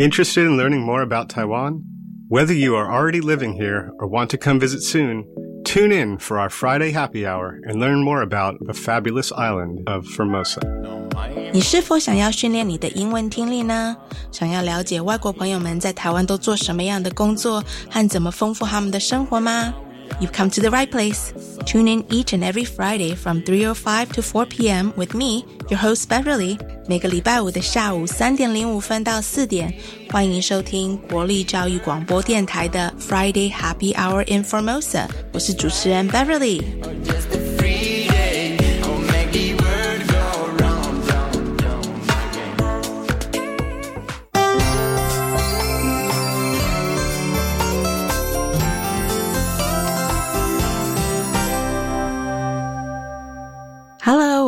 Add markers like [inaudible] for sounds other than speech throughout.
Interested in learning more about Taiwan? Whether you are already living here or want to come visit soon, tune in for our Friday happy hour and learn more about the fabulous island of Formosa. 你是否想要训练你的英文听力呢？想要了解外国朋友们在台湾都做什么样的工作和怎么丰富他们的生活吗？You've come to the right place. Tune in each and every Friday from 3.05 to 4 p.m. with me, your host Beverly. 每个礼拜五的下午三点零五分到四点，欢迎收听国立教育广播电台的 Friday Happy Hour in Formosa。我是主持人 Beverly。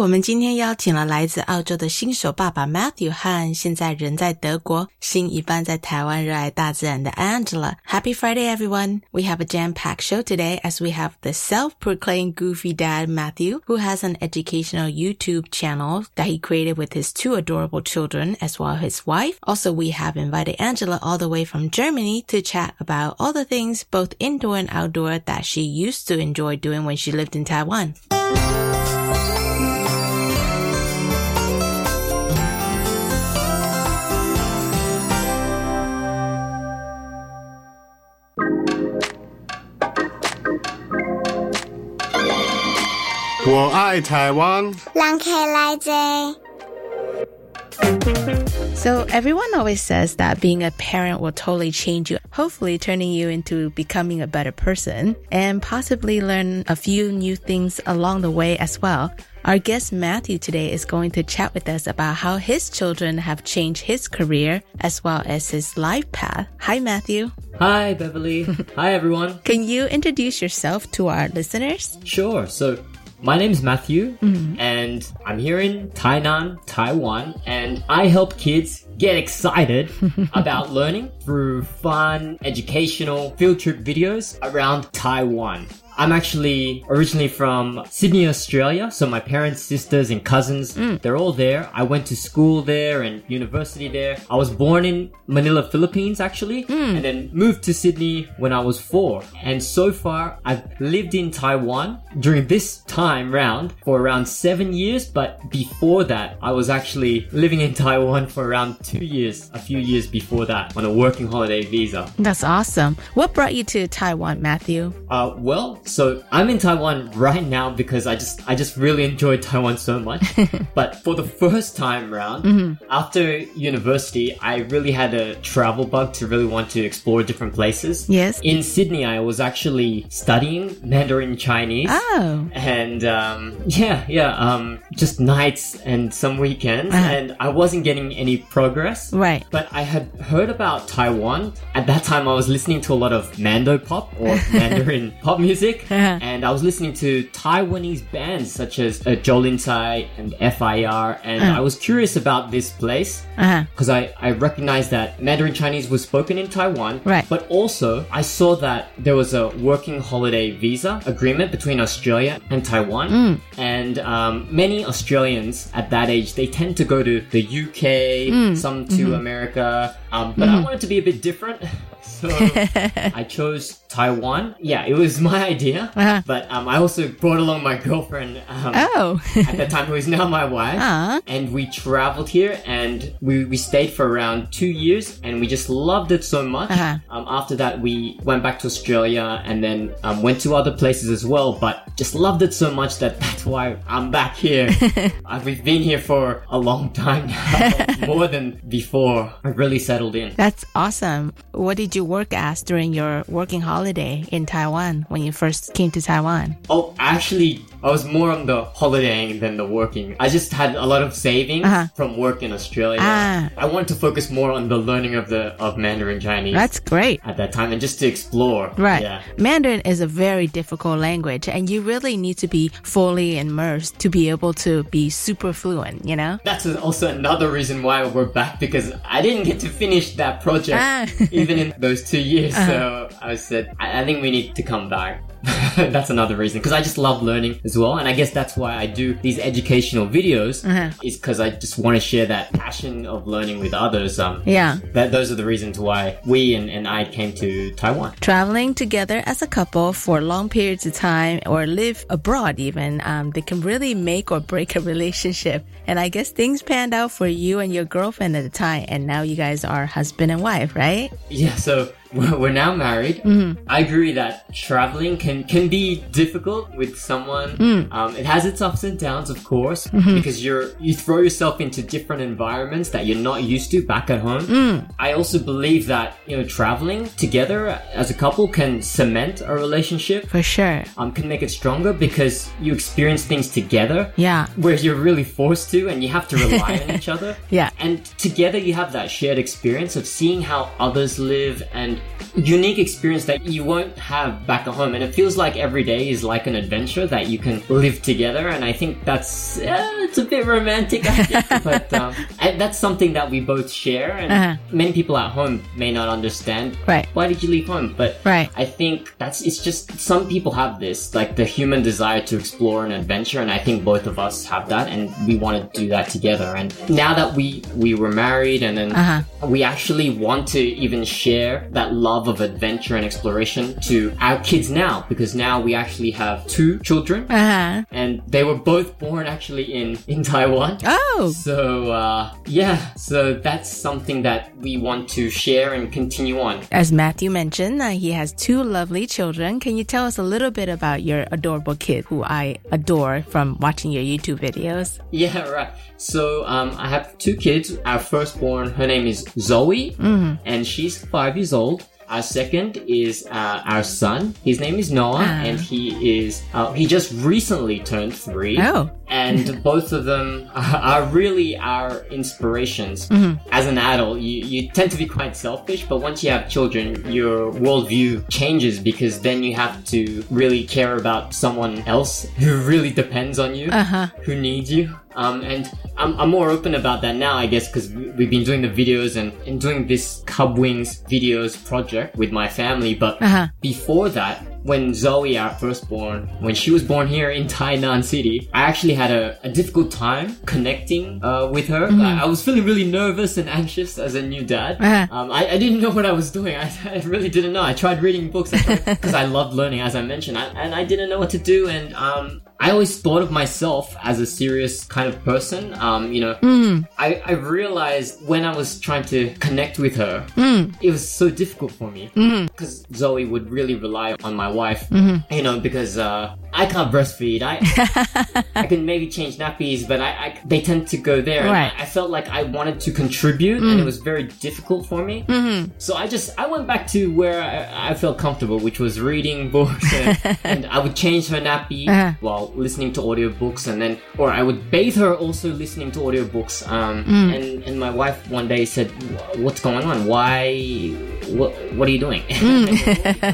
我们今天邀请了来自澳洲的新手爸爸 Matthew 和现在人在德国、新一半在台湾热爱大自然的 Angela。Happy Friday, everyone! We have a jam-packed show today as we have the self-proclaimed goofy dad Matthew, who has an educational YouTube channel that he created with his two adorable children as well as his wife. Also, we have invited Angela all the way from Germany to chat about all the things both indoor and outdoor that she used to enjoy doing when she lived in Taiwan. 我爱台湾。So everyone always says that being a parent will totally change you, hopefully turning you into becoming a better person and possibly learn a few new things along the way as well. Our guest Matthew today is going to chat with us about how his children have changed his career as well as his life path. Hi, Matthew. Hi, Beverly. [laughs] Hi, everyone. Can you introduce yourself to our listeners? Sure. So my name is Matthew, mm-hmm. and I'm here in Tainan, Taiwan, and I help kids get excited [laughs] about learning through fun, educational field trip videos around Taiwan. I'm actually originally from Sydney, Australia. So my parents, sisters, and cousins, mm. they're all there. I went to school there and university there. I was born in Manila, Philippines, actually, mm. and then moved to Sydney when I was four. And so far, I've lived in Taiwan during this time round for around seven years. But before that, I was actually living in [laughs] Taiwan for around two years, a few years before that on a working holiday visa. That's awesome. What brought you to Taiwan, Matthew? Uh, well, so I'm in Taiwan right now because I just I just really enjoyed Taiwan so much. [laughs] but for the first time around, mm-hmm. after university, I really had a travel bug to really want to explore different places. Yes. In Sydney, I was actually studying Mandarin Chinese. Oh. And um, yeah, yeah, um, just nights and some weekends, uh-huh. and I wasn't getting any progress. Right. But I had heard about Taiwan. At that time, I was listening to a lot of Mando pop or [laughs] Mandarin pop music music, [laughs] and I was listening to Taiwanese bands such as uh, Jolin Tsai and FIR, and uh-huh. I was curious about this place because uh-huh. I, I recognized that Mandarin Chinese was spoken in Taiwan, right. but also I saw that there was a working holiday visa agreement between Australia and Taiwan, mm. and um, many Australians at that age they tend to go to the UK, mm. some to mm-hmm. America, um, but mm-hmm. I wanted to be a bit different. [laughs] So I chose Taiwan. Yeah, it was [laughs] my idea. Uh-huh. But um, I also brought along my girlfriend. Um, oh. at the time, who is now my wife. [laughs] Uh-huh. And we traveled here and we, we stayed for around two years and we just loved it so much. Uh-huh. Um, after that, we went back to Australia and then um, went to other places as well. But just loved it so much that that's why I'm back here. [laughs] uh, we've been here for a long time now, more than before. I really settled in. That's awesome. What did you work as during your working holiday in Taiwan when you first came to Taiwan? Oh, actually, I was more on the holidaying than the working. I just had a lot of savings uh-huh. from work in Australia. Ah. I wanted to focus more on the learning of the of Mandarin Chinese. That's great. At that time and just to explore. Right. Yeah. Mandarin is a very difficult language and you really need to be fully immersed to be able to be super fluent, you know? That's also another reason why we're back because I didn't get to finish that project ah. [laughs] even in those two years. Uh-huh. So I said, I, I think we need to come back. [laughs] that's another reason because I just love learning as well, and I guess that's why I do these educational videos. Uh-huh. Is because I just want to share that passion of learning with others. Um, Yeah. that those are the reasons why we and, and I came to Taiwan. Traveling together as a couple for long periods of time or live abroad even, um, they can really make or break a relationship. And I guess things panned out for you and your girlfriend at the time, and now you guys are husband and wife, right? Yeah, so [laughs] we're now married. I agree that traveling can can be difficult with someone. Um, it has its ups and downs, of course, because you're you throw yourself into different environments that you're not used to back at home. I also believe that you know traveling together as a couple can cement a relationship. For sure. Um, can make it stronger because you experience things together. Yeah. Where you're really forced to, and you have to rely on [laughs] each other. Yeah. And together you have that shared experience of seeing how others live and unique experience that you won't have back at home. And it feels like every day is like an adventure that you can live together. And I think that's, uh, it's a bit romantic, I think, [laughs] but um, that's something that we both share. And Uh-huh. many people at home may not understand. Right. Why did you leave home? But Right. I think that's, it's just, some people have this, like the human desire to explore an adventure. And I think both of us have that. And we want to do that together. And now that we, we were married and then Uh-huh. we actually want to even share that love of adventure and exploration to our kids now because now we actually have two children Uh huh. and they were both born actually in in Taiwan. Oh, So uh, yeah, so that's something that we want to share and continue on. as Matthew mentioned, uh, he has two lovely children. Can you tell us a little bit about your adorable kid who I adore from watching your YouTube videos? Yeah, right. So um, I have two kids. Our firstborn, her name is Zoe, and she's five years old. Our second is uh, our son. His name is Noah, Ah. and he is uh, he just recently turned three. Oh. And [laughs] both of them [laughs] are, really our inspirations. As an adult, you, you tend to be quite selfish, but once you have children, your worldview changes because then you have to really care about someone else who really depends on you, Uh-huh. who needs you. Um, and I'm, I'm more open about that now, I guess, because we've been doing the videos and, and doing this Cub Wings videos project with my family. But Uh-huh. before that, when Zoe, our firstborn, when she was born here in Tainan City, I actually had a, a difficult time connecting uh, with her. I, I was feeling really nervous and anxious as a new dad. Uh-huh. Um, I, I didn't know what I was doing. [laughs] I, I really didn't know. I tried reading books because I loved learning, as I mentioned, I, and I didn't know what to do. And um, I always thought of myself as a serious kind of person. Um, you know, I, I realized when I was trying to connect with her, it was so difficult for me because Zoe would really rely on my wife. You know, because uh, I can't breastfeed. I [laughs] I can maybe change nappies, but I, I they tend to go there. And Right. I, I felt like I wanted to contribute, and it was very difficult for me. So I just I went back to where I, I felt comfortable, which was reading books, and, [laughs] and I would change her nappy Uh-huh. while listening to audiobooks, and then or I would bathe her also listening to audiobooks. Um, and and my wife one day said, "What's going on? Why? What [laughs] What are you doing?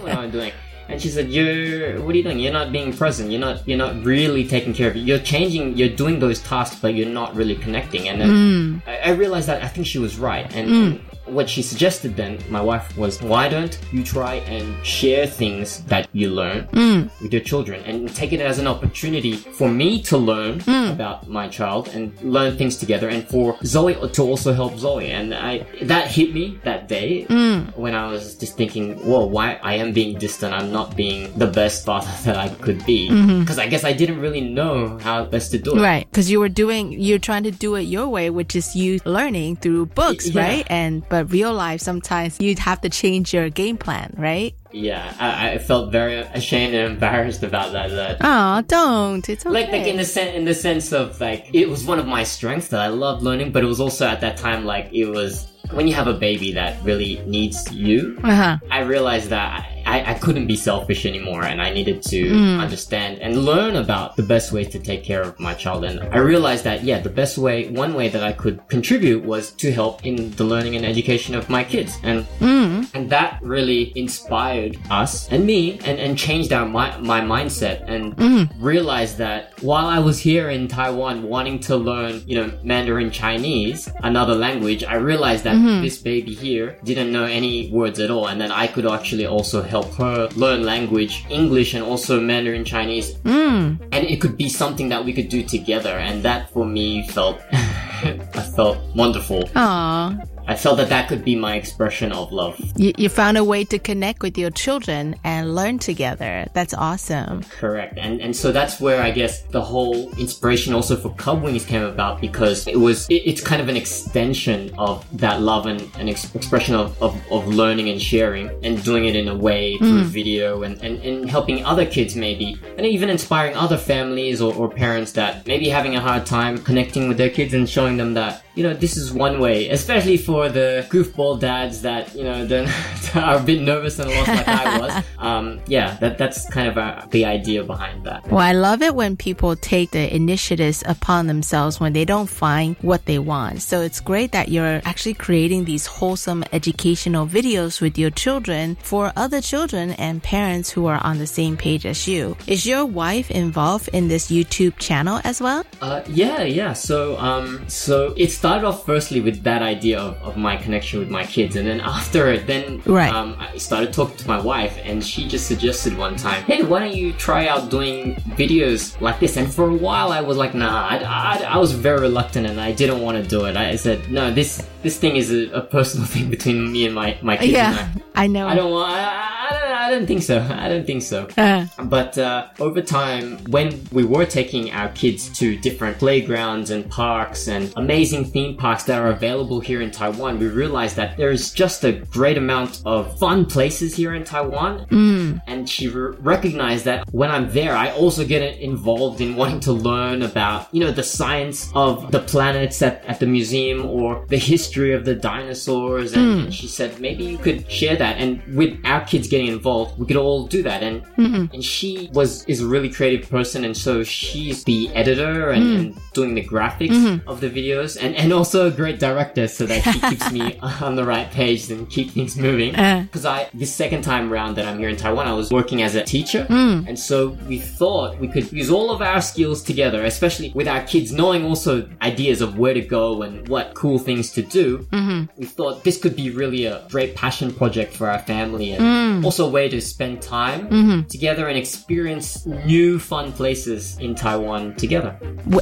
what am I doing?" And she said, "You're what are you doing? You're not being present. You're not. You're not really taking care of it. You're changing. You're doing those tasks, but you're not really connecting." And then mm. I, I realized that I think she was right. And, and what she suggested then, my wife, was, "Why don't you try and share things that you learn mm. with your children, and take it as an opportunity for me to learn mm. about my child and learn things together, and for Zoe to also help Zoe." And I that hit me that day mm. when I was just thinking, "Whoa, why I am being distant? I'm not being the best father [laughs] that I could be." Mm-hmm. Because I guess I didn't really know how best to do it. Right, because you were doing, you're trying to do it your way, which is you learning through books, yeah. right? And but real life, sometimes you'd have to change your game plan, right? Yeah, I, I felt very ashamed and embarrassed about that. That Oh, don't. It's okay. like like in the sen- in the sense of like it was one of my strengths that I loved learning, but it was also at that time like it was when you have a baby that really needs you. uh-huh. I realized that I, I couldn't be selfish anymore and I needed to hmm. understand and learn about the best ways to take care of my child. And I realized that, yeah, the best way, one way that I could contribute was to help in the learning and education of my kids. And, hmm. and that really inspired us and me and, and changed our, my, my mindset and hmm. realized that while I was here in Taiwan wanting to learn, you know, Mandarin Chinese, another language, I realized that this baby here didn't know any words at all. And then I could actually also help help her learn language, English and also Mandarin Chinese. Mm. And it could be something that we could do together. And that for me felt, I [laughs] felt wonderful. Aww. I felt that that could be my expression of love. You, you found a way to connect with your children and learn together. That's awesome. Correct. And and so that's where I guess the whole inspiration also for Cub Wings came about because it was it, it's kind of an extension of that love and an ex- expression of, of, of learning and sharing and doing it in a way through mm. video and, and, and helping other kids maybe and even inspiring other families or, or parents that maybe having a hard time connecting with their kids and showing them that you know this is one way especially for the goofball dads that you know [laughs] then are a bit nervous and lost like I was [laughs] um, yeah that that's kind of uh the idea behind that Well, I love it when people take the initiatives upon themselves when they don't find what they want. So it's great that you're actually creating these wholesome educational videos with your children for other children and parents who are on the same page as you. Is your wife involved in this YouTube channel as well? Uh, yeah, yeah. So, um, so it started off firstly with that idea of, of my connection with my kids, and then after it, then Right. um, I started talking to my wife, and she just suggested one time, "Hey, why don't you try out doing videos like this?" And for a while, I was like, "Nah," I, I, I was very reluctant, and I didn't want to do it. I said, "No, this this thing is a, a personal [laughs] thing between me and my my kids." and yeah, I. I know. I don't want. I, I don't. I don't think so. I don't think so. Uh, But uh, over time, when we were taking our kids to different playgrounds and parks and amazing theme parks that are available here in Taiwan, we realized that there's just a great amount of fun places here in Taiwan. And she re- recognized that when I'm there, I also get involved in wanting to learn about, you know, the science of the planets at, at the museum or the history of the dinosaurs. And, and she said, maybe you could share that. And with our kids getting involved, we could all do that. And mm-hmm. and she was is a really creative person, and so she's the editor and, mm-hmm. and doing the graphics mm-hmm. of the videos, and and also a great director, so that she keeps me [laughs] on the right page and keep things moving. Uh. Because I this second time round that I'm here in Taiwan, I was working as a teacher, mm. and so we thought we could use all of our skills together, especially with our kids knowing also ideas of where to go and what cool things to do. We thought this could be really a great passion project for our family and mm. also a way to spend time together and experience new fun places in Taiwan together.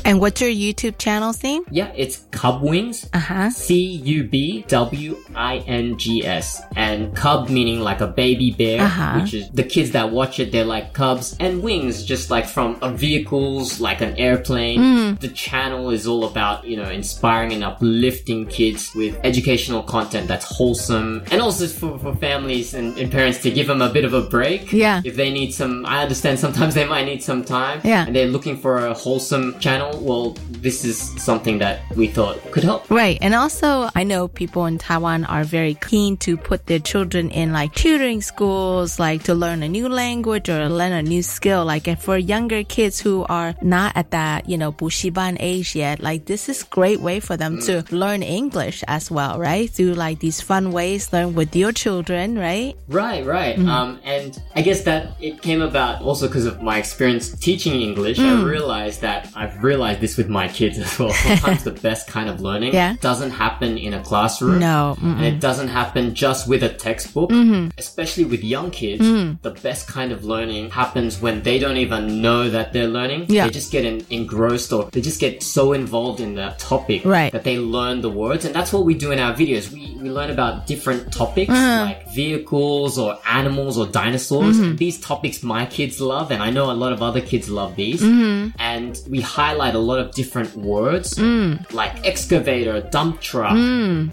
and what's your YouTube channel's name? Yeah, it's Cub Wings. Uh huh. C U B W I N G S. And cub meaning like a baby bear, Uh-huh. which is the kids that watch it, they're like cubs. And wings, just like from vehicles, like an airplane. The channel is all about, you know, inspiring and uplifting kids with educational content that's wholesome. And also for, for families and, and parents to give them a bit of a break. Yeah. If they need some, I understand sometimes they might need some time. Yeah. And they're looking for a wholesome channel. Well, this is something that we thought could help. Right. And also, I know people in Taiwan are very keen to put their children in like tutoring schools, like to learn a new language or learn a new skill. Like for younger kids who are not at that, you know, bushiban age yet, like this is great way for them to mm. learn English as well, right? Through like these fun ways, learn with your children, right? Right, right. Mm-hmm. Um, and I guess that it came about also because of my experience teaching English. Hmm. I realized that I've realized this with my kids as well. [laughs] Sometimes the best kind of learning Yeah. doesn't happen in a classroom. No. And Mm-mm. it doesn't happen just with a textbook, Mm-hmm. especially with young kids. Mm. The best kind of learning happens when they don't even know that they're learning. Yeah. They just get en- engrossed or they just get so involved in the topic Right. that they learn the words. And that's what we do in our videos. We, we learn about different topics Uh-huh. like vehicles or animals or dinosaurs. Mm-hmm. These topics my kids love, and I know a lot of other kids love these. Mm-hmm. And we highlight a lot of different words Mm. like excavator, dump truck,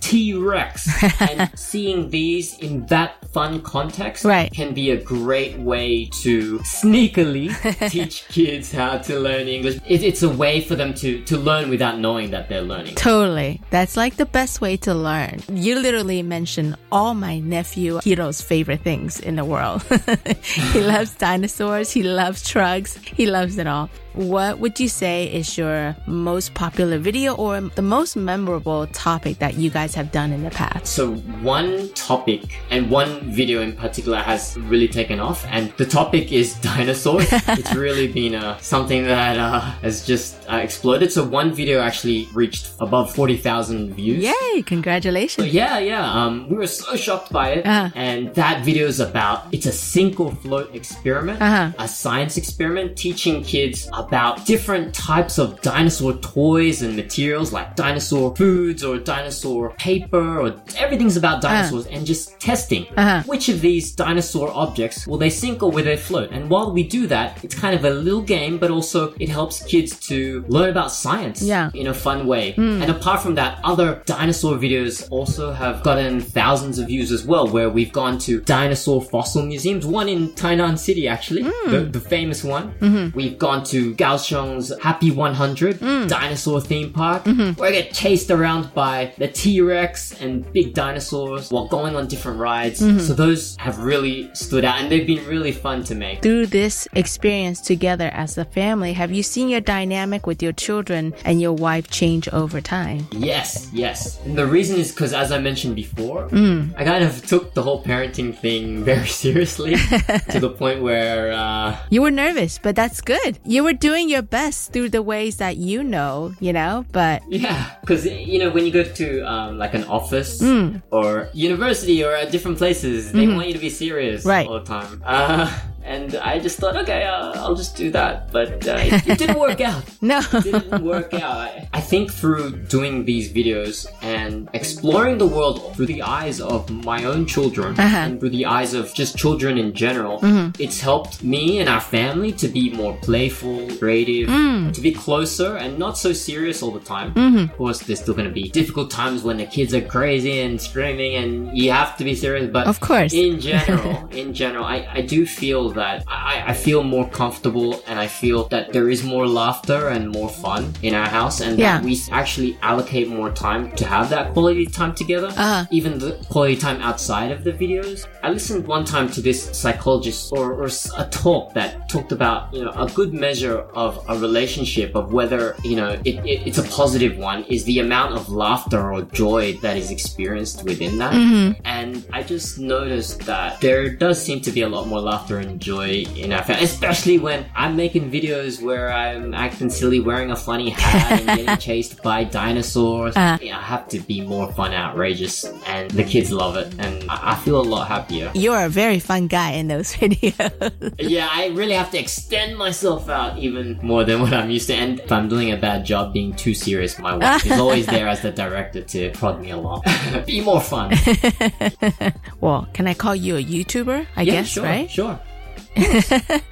T Rex. [laughs] and seeing these in that fun context Right. can be a great way to sneakily [laughs] teach kids how to learn English. It, it's a way for them to, to learn without knowing that they're learning. Totally. That's like the best way to learn. You literally mentioned all my nephew Hiro's favorite things in the world. [laughs] he loves dinosaurs, he loves trucks, he loves it all. What would you say is your most popular video or the most memorable topic that you guys have done in the past? So one topic and one video in particular has really taken off, and the topic is [laughs] dinosaurs. it's [laughs] really been uh, something that uh, has just uh, exploded. So one video actually reached above forty thousand views. Yay, So congratulations. yeah, yeah. Um, we were so shocked by it, Uh. and that video is about it's a sink or float experiment, Uh-huh. a science experiment teaching kids about different types of dinosaur toys and materials like dinosaur foods or dinosaur paper or everything's about uh-huh. dinosaurs and just testing Uh-huh. which of these dinosaur objects will they sink or will they float. And while we do that, it's kind of a little game, but also it helps kids to learn about science Yeah. in a fun way. Hmm. And apart from that, other dinosaur videos also have gotten thousands of views as well, where we've gone to dinosaur fossil museums, one in Tainan City actually, the, hmm. the famous one. Mm-hmm. We've gone to Kaohsiung's Happy 100 dinosaur theme park, where I get chased around by the T-Rex and big dinosaurs while going on different rides. So those have really stood out and they've been really fun to make. Through this experience together as a family, have you seen your dynamic with your children and your wife change over time? Yes, yes. And the reason is because, as I mentioned before, Mm. I kind of took the whole parenting thing very [laughs] seriously [laughs] to the point where, uh, You were nervous, but that's good. You were doing your best through the ways that you know, you know, but yeah, because, you know, when you go to um, like an office Mm. or university or at different places, they want you to be serious. Right. all the time. Uh, and I just thought, okay, uh, I'll just do that. But uh, it, it didn't [laughs] work out. no. It didn't work out. I- I think through doing these videos and exploring the world through the eyes of my own children Uh-huh. and through the eyes of just children in general, Mm-hmm. it's helped me and our family to be more playful, creative, Mm. to be closer and not so serious all the time. Mm-hmm. Of course, there's still going to be difficult times when the kids are crazy and screaming and you have to be serious, but Of course. in general, [laughs] in general, I, I do feel that I, I feel more comfortable and I feel that there is more laughter and more fun in our house and Yeah. that we actually allocate more time to have that quality time together. Uh-huh. Even the quality time outside of the videos. I listened one time to this psychologist or, or a talk that talked about, you know, a good measure of a relationship of whether, you know, it, it, it's a positive one is the amount of laughter or joy that is experienced within that. And I just noticed that there does seem to be a lot more laughter and joy in our family, especially when I'm making videos where I'm acting silly, wearing a funny hat, and [laughs] getting chased by dinosaurs. Uh. Yeah, I have to be more fun, outrageous, and the kids love it, and I, I feel a lot happier. You're a very fun guy in those [laughs] videos. Yeah, I really have to extend myself out even more than what I'm used to. And if I'm doing a bad job being too serious, my wife is always there as the director to prod me along. [laughs] be more fun. well, can I call you a YouTuber? I yeah, guess, sure, right? Sure. [laughs]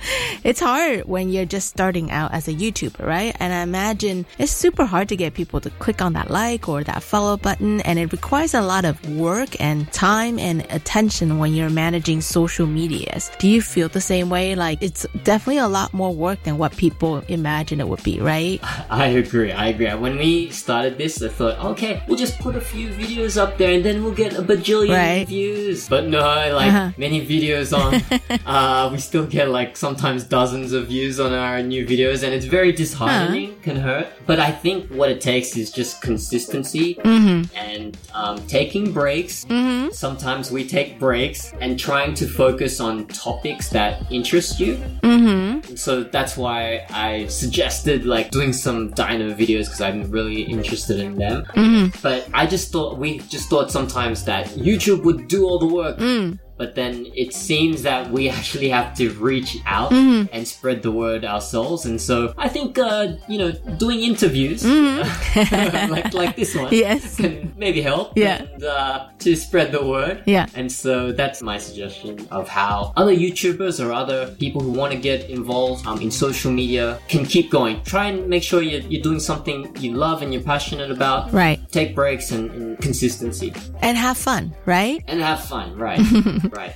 It's hard when you're just starting out as a YouTuber, right? And I imagine it's super hard to get people to click on that like or that follow button. And it requires a lot of work and time and attention when you're managing social medias. Do you feel the same way? Like it's definitely a lot more work than what people imagine it would be, right? [laughs] I agree. I agree. When we started this, I thought, okay, we'll just put a few videos up there and then we'll get a bajillion Right. views. But no, like Uh-huh. many videos on, [laughs] uh, we still get like sometimes dozens of views on our new videos and it's very disheartening, can hurt. But I think what it takes is just consistency mm-hmm. and um, taking breaks. Mm-hmm. Sometimes we take breaks and trying to focus on topics that interest you. Mm-hmm. So that's why I suggested like doing some dino videos because I'm really interested in them. But I just thought we just thought sometimes that YouTube would do all the work. Mm. But then it seems that we [laughs] actually have to reach out and spread the word ourselves. And so I think, uh, you know, doing interviews [laughs] [laughs] like like this one Yes. can maybe help Yeah. and, uh, to spread the word. Yeah. And so that's my suggestion of how other YouTubers or other people who want to get involved um, in social media can keep going. Try and make sure you're, you're doing something you love and you're passionate about. Right. Take breaks and, and consistency And have fun, right? and have fun. Right. Right.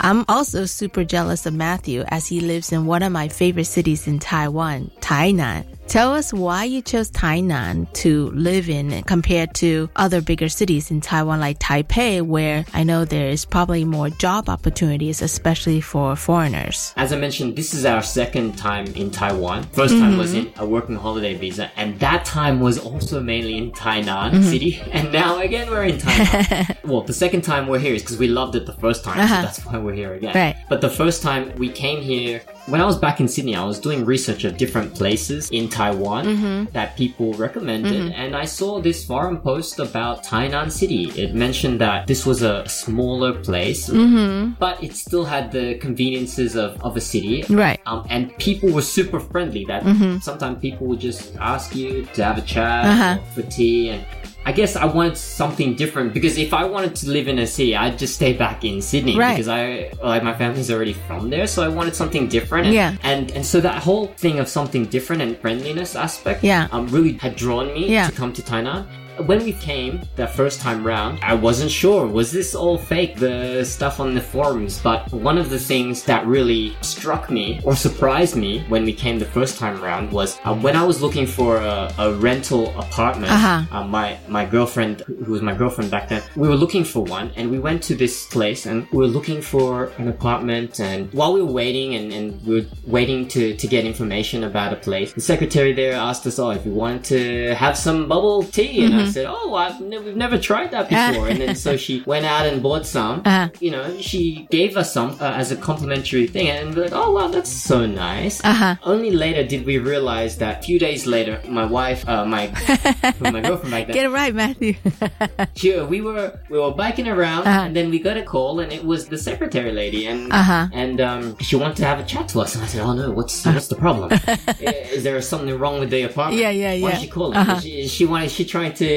I'm also super jealous of Matthew as he lives in one of my favorite cities in Taiwan, Tainan. Tell us why you chose Tainan to live in compared to other bigger cities in Taiwan like Taipei, where I know there is probably more job opportunities, especially for foreigners. As I mentioned, this is our second time in Taiwan. First time was in a working holiday visa, and that time was also mainly in Tainan City. [laughs] And now again, we're in Tainan. [laughs] well, the second time we're here is because we loved it the first time, Uh-huh. so that's why we're here again. Right. But the first time we came here when I was back in Sydney, I was doing research of different places in Taiwan Mm-hmm. that people recommended, and I saw this forum post about Tainan City. It mentioned that this was a smaller place, Mm-hmm. but it still had the conveniences of, of a city. Right. Um, and people were super friendly. That sometimes people would just ask you to have a chat Mm-hmm. Uh-huh. for tea, and I guess I wanted something different because if I wanted to live in a city, I'd just stay back in Sydney Right. because I like my family's already from there, so I wanted something different. And, Yeah. and and so that whole thing of something different and friendliness aspect, Yeah. um, really had drawn me Yeah. to come to Tainan. When we came the first time round, I wasn't sure was this all fake, the stuff on the forums. But one of the things that really struck me or surprised me when we came the first time round was uh, when I was looking for a, a rental apartment. Uh-huh. uh, my my girlfriend, who was my girlfriend back then, we were looking for one, and we went to this place, and we were looking for an apartment. And while we were waiting, and, and we were waiting to to get information about a place, the secretary there asked us all if we wanted to have some bubble tea, and I said, "Oh, I've ne- we've never tried that [laughs] before." and then so she went out and bought some. Uh-huh. You know, she gave us some uh, as a complimentary thing, and we're like, "Oh wow, that's so nice." Uh-huh. Only later did we realize that a few days later, my wife, uh, my [laughs] my girlfriend back then, Get it right, Matthew. [laughs] she, we were we were biking around, Uh-huh. and then we got a call, and it was the secretary lady, and Uh-huh. and um, she wanted to have a chat to us, and I said, "Oh no, what's what's the problem? is there something wrong with the apartment? Yeah, yeah, Why yeah. is she calling? Uh-huh. She, she wanted she trying to,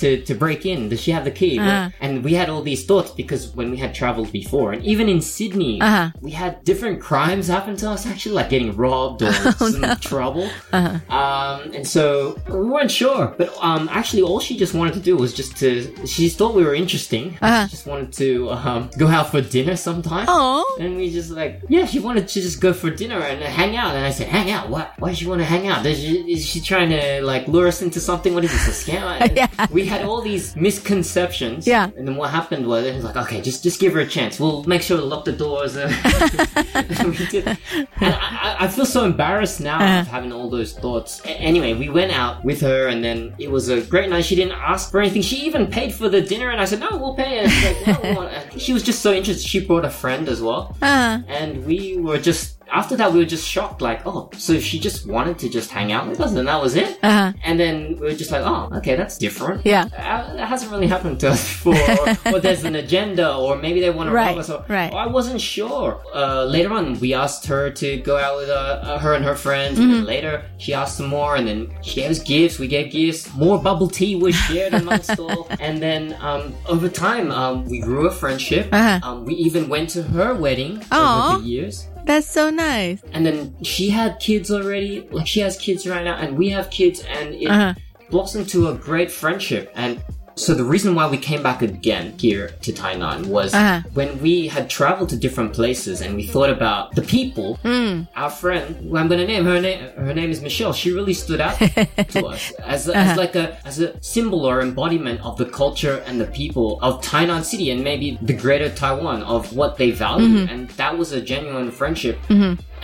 to to break in? Does she have the key? Uh-huh. And we had all these thoughts because when we had traveled before, and even in Sydney, Uh-huh. we had different crimes happen to us. Actually, like getting robbed or [laughs] Oh, some trouble. Um, and so we weren't sure, but um, actually, all she just wanted to do was just to. She thought we were interesting. Uh-huh. She just wanted to um, go out for dinner sometime. Oh. And we just like, yeah, she wanted to just go for dinner and hang out. And I said, hang out? What? Why does she want to hang out? Is she, is she trying to like lure us into something? What is this, a scam? [laughs] And Yeah. We had all these misconceptions. Yeah. And then what happened was it was like, okay, just just give her a chance. We'll make sure to lock the doors. [laughs] and we did. And I, I- feel so embarrassed now Uh-huh. of having all those thoughts. A- anyway, we went out with her, and then it was a great night. She didn't ask for anything. She even paid for the dinner, and I said, no, we'll pay. Like, no, we want-" [laughs] She was just so interested. She brought a friend as well Uh-huh. and we were just after that we were just shocked like oh so she just wanted to just hang out with us and that was it Uh-huh. and then we were just like oh okay that's different Yeah. uh, that hasn't really happened to us [laughs] before or, or there's an agenda or maybe they want to Right, rob us or, right. or I wasn't sure uh, later on we asked her to go out with uh, uh, her and her friends and Mm-hmm. then later she asked some more and then she gave us gifts we gave gifts more bubble tea was shared [laughs] amongst all and then um, over time um, we grew a friendship Uh-huh. um, we even went to her wedding Aw. over the years That's so nice. and then she had kids already like she has kids right now and we have kids and it Uh-huh. blossomed to a great friendship and so the reason why we came back again here to Tainan was Uh-huh. when we had traveled to different places and we thought about the people. Mm. Our friend, who I'm gonna name her name, her name is Michelle. She really stood out [laughs] to us as, Uh-huh. as like a as a symbol or embodiment of the culture and the people of Tainan City and maybe the greater Taiwan of what they value. Mm-hmm. And that was a genuine friendship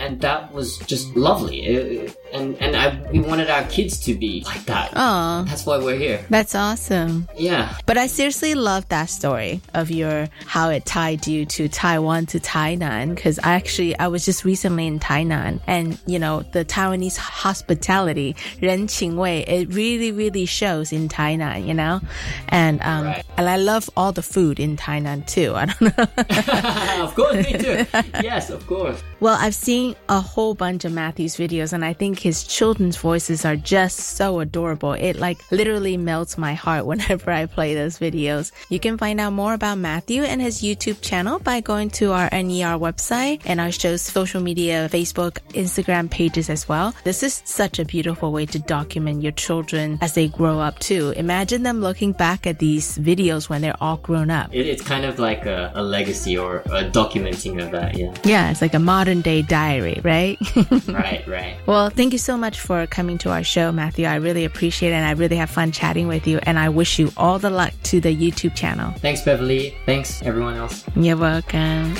And that was just lovely. It- and and I, we wanted our kids to be like that. Oh, That's why we're here. that's awesome. Yeah. But I seriously love that story of your how it tied you to Taiwan to Tainan because I actually I was just recently in Tainan and you know the Taiwanese hospitality 人情味 it really really shows in Tainan you know and um Right. and I love all the food in Tainan too [laughs] I don't know [laughs] of course, me too. [laughs] Yes, of course. Well, I've seen a whole bunch of Matthew's videos and I think his children's voices are just so adorable. It like literally melts my heart [laughs] whenever I play those videos. You can find out more about Matthew and his YouTube channel by going to our NER website and our show's social media, Facebook, Instagram pages as well. This is such a beautiful way to document your children as they grow up too. Imagine them looking back at these videos when they're all grown up. It, it's kind of like a, a legacy or a documenting of that. Yeah. Yeah, it's like a modern day diary, right? [laughs] right. Right. Well, thank you so much for coming to our show, Matthew. I really appreciate it and I really have fun chatting with you. And I wish you all the luck to the YouTube channel. Thanks, Beverly. Thanks, everyone else. You're welcome.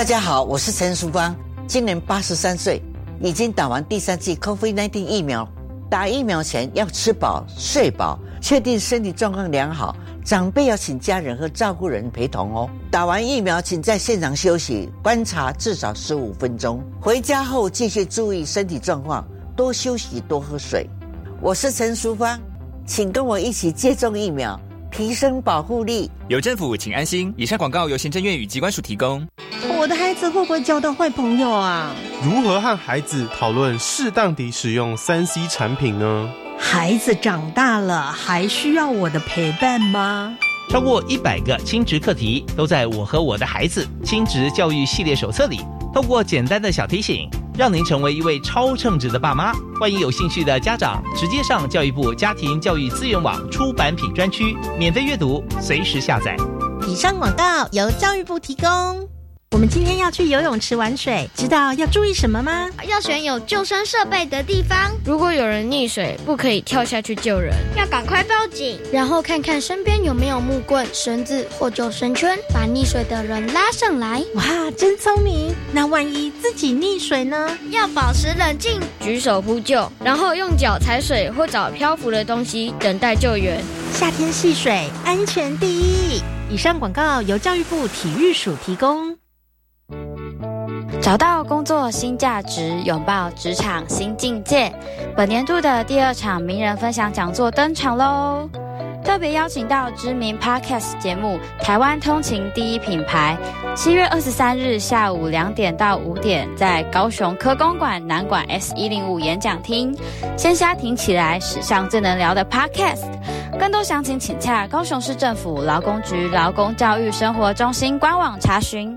大家好，我是陈淑芳，今年八十三岁，已经打完第三剂 COVID-19 疫苗。打疫苗前要吃饱、睡饱，确定身体状况良好。长辈要请家人和照顾人陪同哦。打完疫苗，请在现场休息观察至少十五分钟。回家后继续注意身体状况，多休息，多喝水。我是陈淑芳，请跟我一起接种疫苗，提升保护力。有政府，请安心。以上广告由行政院与机关署提供。我的孩子会不会交到坏朋友啊？如何和孩子讨论适当地使用三 C 产品呢？孩子长大了，还需要我的陪伴吗？超过一百个亲职课题都在我和我的孩子亲职教育系列手册里。透过简单的小提醒，让您成为一位超称职的爸妈。欢迎有兴趣的家长直接上教育部家庭教育资源网出版品专区免费阅读，随时下载。以上广告由教育部提供。我们今天要去游泳池玩水，知道要注意什么吗？要选有救生设备的地方。如果有人溺水，不可以跳下去救人，要赶快报警。然后看看身边有没有木棍、绳子或救生圈，把溺水的人拉上来。哇，真聪明！那万一自己溺水呢？要保持冷静，举手呼救，然后用脚踩水或找漂浮的东西等待救援。夏天戏水，安全第一。以上广告由教育部体育署提供。找到工作新价值，拥抱职场新境界。本年度的第二场名人分享讲座登场喽！特别邀请到知名 Podcast 节目《台湾通勤第一品牌》，七月二十三日下午两点到五点，在高雄科公馆南馆 S 一零五演讲厅，先虾挺起来，史上最能聊的 Podcast。更多详情请洽高雄市政府劳工局劳工教育生活中心官网查询。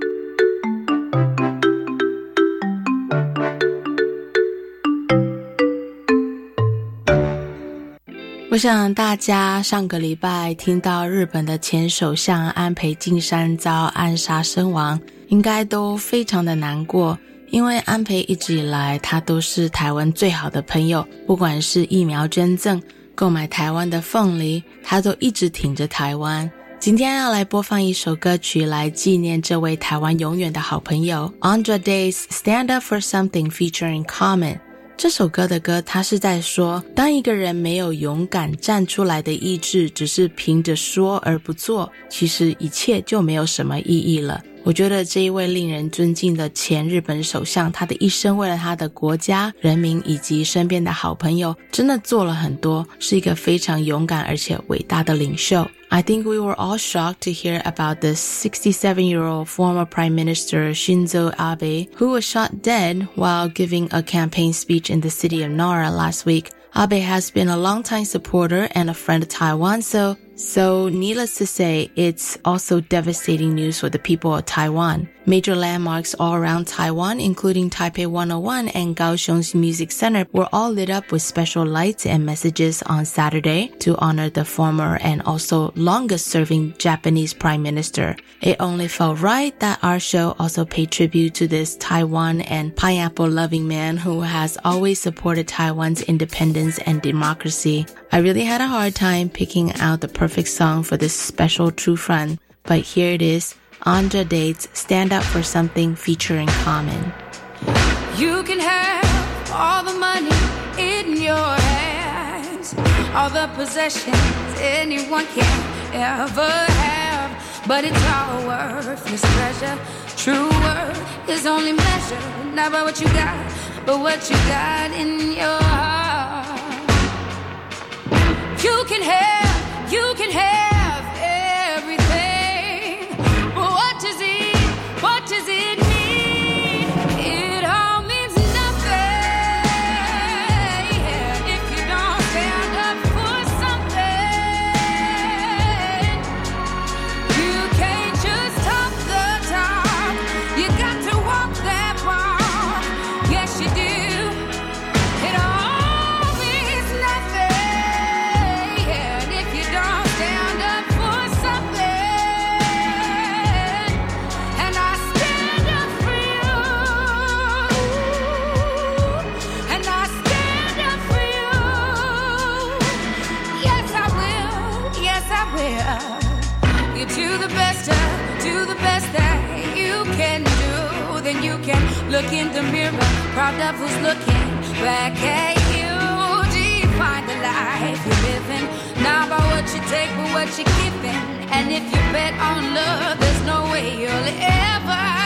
我想大家上个礼拜听到日本的前首相安倍晋三遭暗杀身亡，应该都非常的难过。因为安倍一直以来他都是台湾最好的朋友，不管是疫苗捐赠、购买台湾的凤梨，他都一直挺着台湾。今天要来播放一首歌曲来纪念这位台湾永远的好朋友 Andre Day's "Stand Up for Something" featuring Common。这首歌的歌，它是在说，当一个人没有勇敢站出来的意志，只是凭着说而不做，其实一切就没有什么意义了。我觉得这一位令人尊敬的前日本首相，他的一生为了他的国家、人民以及身边的好朋友，真的做了很多，是一个非常勇敢而且伟大的领袖。I think we were all shocked to hear about the 67-year-old former Prime Minister Shinzo Abe, who was shot dead while giving a campaign speech in the city of Nara last week. Abe has been a longtime supporter and a friend of Taiwan, so so needless to say, it's also devastating news for the people of Taiwan. Major landmarks all around Taiwan, including Taipei 101 and Kaohsiung's Music Center, were all lit up with special lights and messages on Saturday to honor the former and also longest serving Japanese prime minister. It only felt right that our show also paid tribute to this Taiwan and pineapple loving man who has always supported Taiwan's independence and democracy. I really had a hard time picking out the perfect song for this special true friend, but here it is. Andra Day's Stand Up for Something featuring Common. You can have all the money in your hands, all the possessions anyone can ever have, but it's all worthless treasure. True worth is only measured not by what you got, but what you got in your heart. You can have, you can have. Look in the mirror, proud of who's looking back at you. Define the life you're living, not by what you take, but what you're giving. And if you bet on love, there's no way you'll ever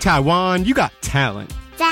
Taiwan, you got talent. 赞。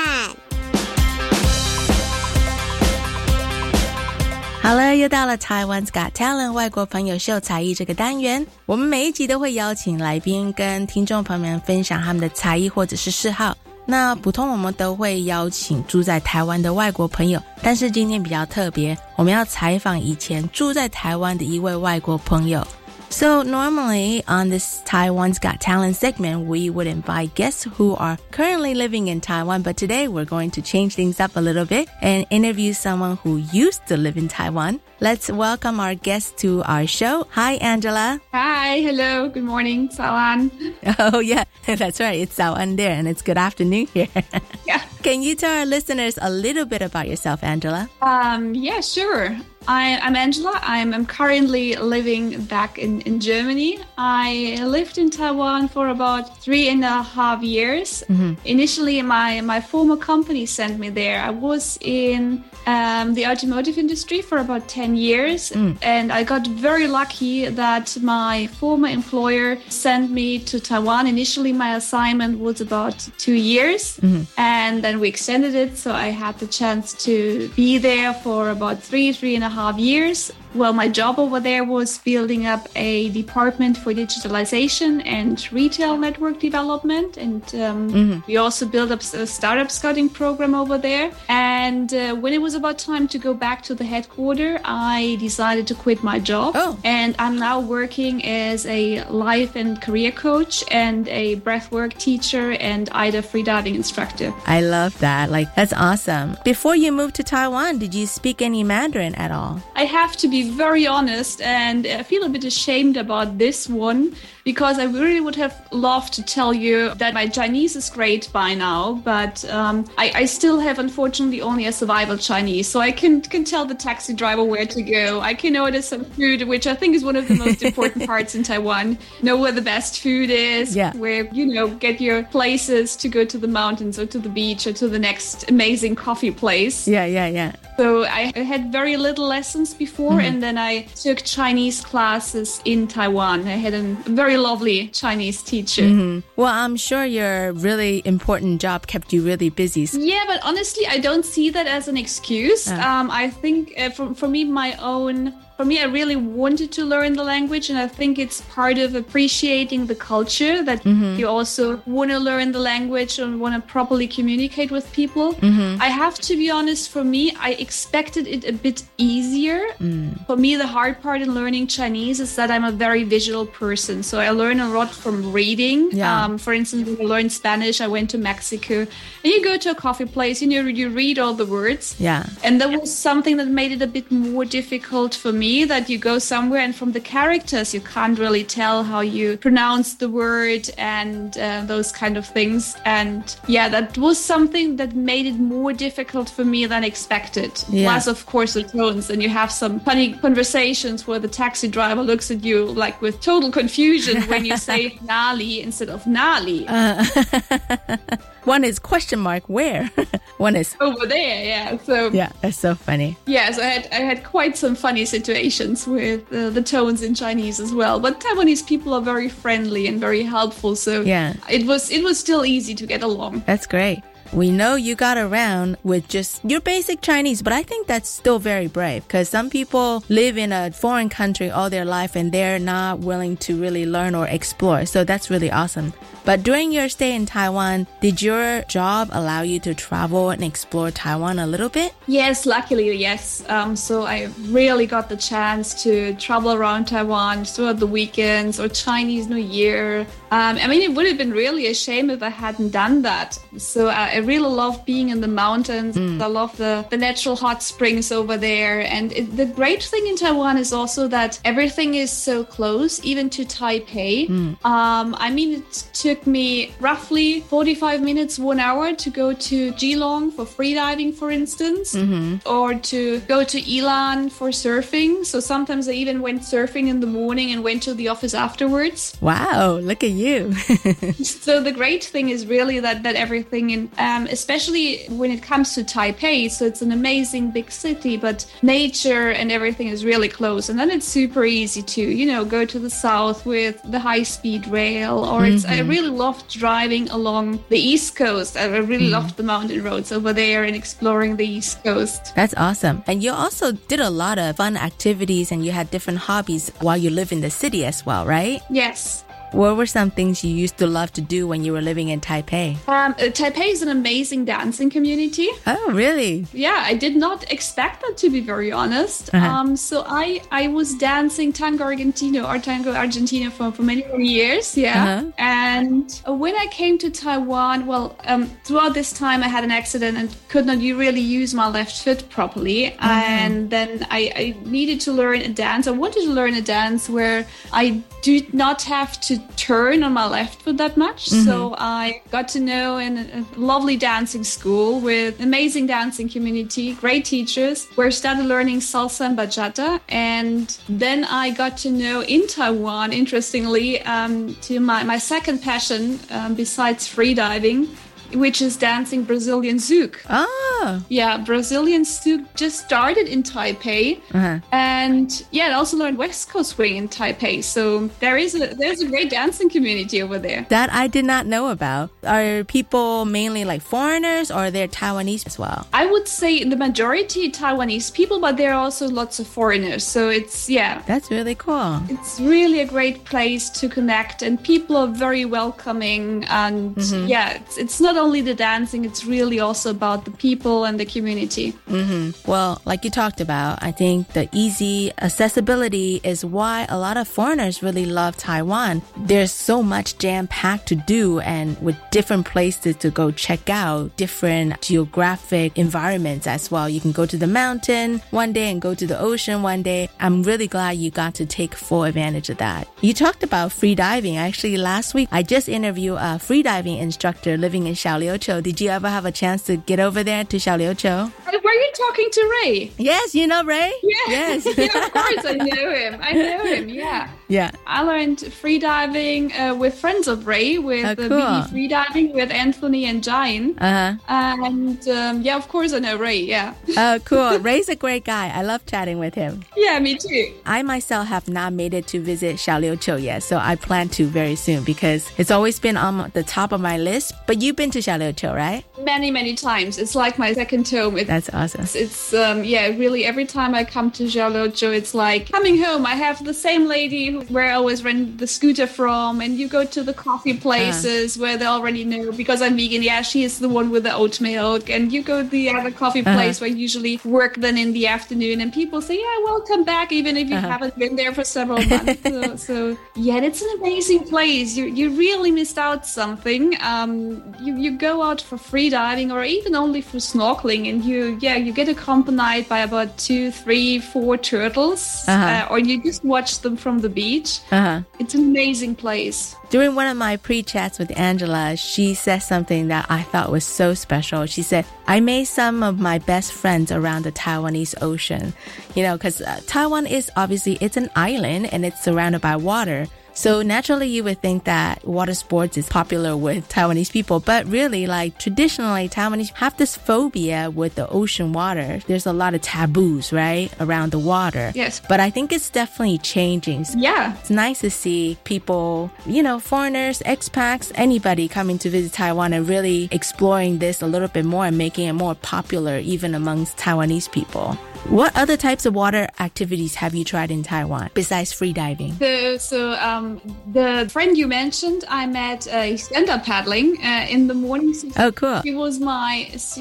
好了，又到了 Taiwan's Got Talent 外国朋友秀才艺这个单元。我们每一集都会邀请来宾跟听众朋友们分享他们的才艺或者是嗜好。那普通我们都会邀请住在台湾的外国朋友，但是今天比较特别，我们要采访以前住在台湾的一位外国朋友。 So normally on this Taiwan's Got Talent segment, we would invite guests who are currently living in Taiwan, but today we're going to change things up a little bit and interview someone who used to live in Taiwan. Let's welcome our guest to our show. Hi, Angela. Hi, hello, good morning, Sawan. [laughs] Oh, yeah, [laughs] that's right. It's Sawan there and it's good afternoon here. [laughs] yeah. Can you tell our listeners a little bit about yourself, Angela? Um, yeah, sure. I, I'm Angela. I'm, I'm currently living back in, in Germany. I lived in Taiwan for about three and a half years. Initially, my, my former company sent me there. I was in um, the automotive industry for about 10 years. Mm. And I got very lucky that my former employer sent me to Taiwan. Initially, my assignment was about two years. Mm-hmm. And then we extended it. So I had the chance to be there for about three, three and a half years. Well, my job over there was building up a department for digitalization and retail network development. And um, Mhm. we also built up a startup scouting program over there. And uh, when it was about time to go back to the headquarters, I decided to quit my job. Oh. And I'm now working as a life and career coach and a breathwork teacher and AIDA freediving instructor. I love that. Like, that's awesome. Before you moved to Taiwan, did you speak any Mandarin at all? I have to be very honest and I feel a bit ashamed about this one because I really would have loved to tell you that my Chinese is great by now, but um, I, I still have unfortunately only a survival Chinese. So I can, can tell the taxi driver where to go. I can order some food, which I think is one of the most important [laughs] parts in Taiwan. Know where the best food is, Yeah. where, you know, get your places to go to the mountains or to the beach or to the next amazing coffee place. Yeah, yeah, yeah. So I had very little lessons before, Mhm. and then I took Chinese classes in Taiwan. I had a very lovely Chinese teacher. Mm-hmm. Well, I'm sure your really important job kept you really busy. Yeah, but honestly, I don't see that as an excuse. Uh. Um, I think uh, for, for me, my own for me, I really wanted to learn the language, and I think it's part of appreciating the culture that mm-hmm. you also want to learn the language and want to properly communicate with people. Mm-hmm. I have to be honest, for me, I expected it a bit easier. Mm. For me, the hard part in learning Chinese is that I'm a very visual person. So I learn a lot from reading. Yeah. Um, for instance, when I learned Spanish, I went to Mexico, and you go to a coffee place, you know, you read all the words. Yeah. And that was something that made it a bit more difficult for me that you go somewhere and from the characters you can't really tell how you pronounce the word and uh, those kind of things. And yeah that was something that made it more difficult for me than expected. Yeah. plus of course the tones and you have some funny conversations where the taxi driver looks at you like with total confusion [laughs] when you say nali instead of nali. Uh, [laughs] one is question mark where [laughs] one is over there yeah. So yeah that's so funny. Yes, i had i had quite some funny situations with uh, the tones in chinese as well. But taiwanese people are very friendly and very helpful so yeah. it was it was still easy to get along. That's great we know you got around with just your basic Chinese, but I think that's still very brave because some people live in a foreign country all their life and they're not willing to really learn or explore. So that's really awesome. But during your stay in Taiwan, did your job allow you to travel and explore Taiwan a little bit? Yes, luckily, yes. Um, so I really got the chance to travel around Taiwan throughout the weekends or Chinese New Year. Um, I mean, it would have been really a shame if I hadn't done that. So uh, I really love being in the mountains. Mm. I love the, the natural hot springs over there. And it, the great thing in Taiwan is also that everything is so close, even to Taipei. Mm. Um, I mean, it took me roughly 45 minutes, one hour to go to Keelung for freediving, for instance, mm-hmm. or to go to Ilan for surfing. So sometimes I even went surfing in the morning and went to the office afterwards. Wow, look at you. [laughs] so the great thing is really that, that everything in, um, especially when it comes to Taipei, so it's an amazing big city, but nature and everything is really close. And then it's super easy to, you know, go to the south with the high speed rail, or mm-hmm. it's, I really love driving along the East Coast. I really mm. loved the mountain roads over there and exploring the East Coast. That's awesome. And you also did a lot of fun activities and you had different hobbies while you live in the city as well, right? Yes. What were some things you used to love to do when you were living in Taipei? Um, uh, Taipei is an amazing dancing community. Oh, really? Yeah, I did not expect that to be very honest. Uh-huh. Um, so I I was dancing tango argentino or tango argentino for, for many, years. Yeah, uh-huh. and when I came to Taiwan, well, um, throughout this time I had an accident and could not really use my left foot properly, uh-huh. and then I, I needed to learn a dance. I wanted to learn a dance where I did not have to turn on my left foot that much. Mm-hmm. So I got to know in a lovely dancing school with amazing dancing community, great teachers, where I started learning salsa and bachata. And then I got to know in Taiwan, interestingly, um, to my, my second passion um, besides freediving, which is dancing Brazilian zouk. Ah. Yeah, Brazilian zouk just started in Taipei. Uh-huh. And yeah, I also learned West Coast swing in Taipei. So there is a there's a great dancing community over there. That I did not know about. Are people mainly like foreigners or they're Taiwanese as well? I would say the majority Taiwanese people, but there are also lots of foreigners. So it's yeah. That's really cool. It's really a great place to connect and people are very welcoming and mm-hmm. yeah, it's, it's not only the dancing, it's really also about the people and the community. Mm-hmm. Well, like you talked about, I think the easy accessibility is why a lot of foreigners really love Taiwan. There's so much jam packed to do and with different places to go check out, different geographic environments as well. You can go to the mountain one day and go to the ocean one day. I'm really glad you got to take full advantage of that. You talked about free diving. Actually, last week I just interviewed a free diving instructor living in Xiao Xiaoliuqiu. Did you ever have a chance to get over there to Xiaoliuqiu? Uh, were you talking to Ray? Yes, you know Ray? Yeah. Yes. [laughs] yeah, of course I know him. I know him, yeah. Yeah. I learned freediving uh, with friends of Ray, with Oh, uh, cool. BD freediving with Anthony and Jane. Uh And um, yeah, of course I know Ray. Yeah. Oh, cool. Ray's a great guy. I love chatting with him. [laughs] Yeah, me too. I myself have not made it to visit Xiaoliuqiu yet, so I plan to very soon because it's always been on the top of my list. But you've been to Xiaoliuqiu, right? Many, many times. It's like my second home. That's awesome. It's, um, yeah, really. Every time I come to Xiaoliuqiu, it's like coming home. I have the same lady where I always rent the scooter from, and you go to the coffee places where they already know because I'm vegan. Yeah, she is the one with the oat milk, and you go to the other coffee Uh-huh. place where I usually work then in the afternoon, and people say, "Yeah, welcome back," even if you Uh-huh. haven't been there for several months. [laughs] so, so yeah, it's an amazing place. You you really missed out something. Um, you you go out for free diving or even only for snorkeling, and you yeah you get accompanied by about two, three, four turtles, Uh-huh. uh, or you just watch them from the beach. Uh huh. It's an amazing place. During one of my pre chats with Angela, she said something that I thought was so special. She said, I made some of my best friends around the Taiwanese ocean. You know, because uh, Taiwan is obviously, it's an island and it's surrounded by water. So naturally, you would think that water sports is popular with Taiwanese people, but really, like traditionally, Taiwanese have this phobia with the ocean water. There's a lot of taboos, right, around the water. Yes. But I think it's definitely changing. Yeah. It's nice to see people, you know, foreigners, expats, anybody coming to visit Taiwan and really exploring this a little bit more and making it more popular even amongst Taiwanese people. What other types of water activities have you tried in Taiwan besides free diving? So, so um, the friend you mentioned, I met uh, stand-up paddling uh, in the morning. Oh, cool. She was my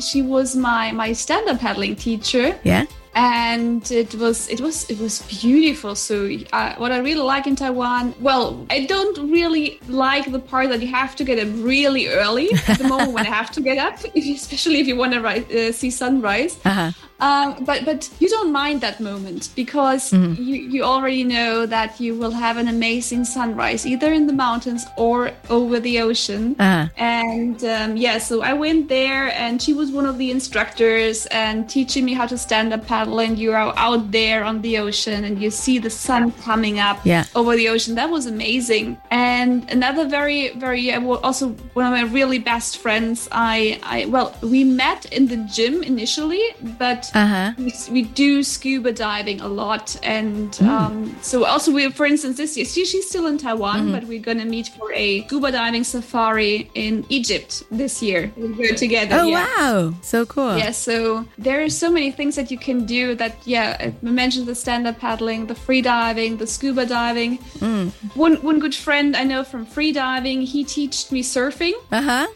she was my my stand-up paddling teacher. Yeah. and it was it was it was beautiful so uh, what i really like in taiwan well i don't really like the part that you have to get up really early at the moment when i have to get up [laughs] especially if you want to uh, see sunrise Uh-huh. Um, but but you don't mind that moment because Mhm. you, you already know that you will have an amazing sunrise either in the mountains or over the ocean Uh-huh. and um, yeah so i went there and she was one of the instructors and teaching me how to stand up paddle and you're out- out there on the ocean and you see the sun coming up Yeah. over the ocean that was amazing and another very very also one of my really best friends i i well we met in the gym initially but Uh-huh. we, we do scuba diving a lot and Mm. um, so also we for instance this year she, she's still in taiwan Mhm. but we're gonna meet for a scuba diving safari in egypt this year we go together Oh, yeah. wow. So cool. Yeah, so there are so many things that you can do that, yeah, I mentioned the stand-up paddling, the free diving, the scuba diving. Mm. One one good friend I know from free diving, he taught me surfing. Uh-huh.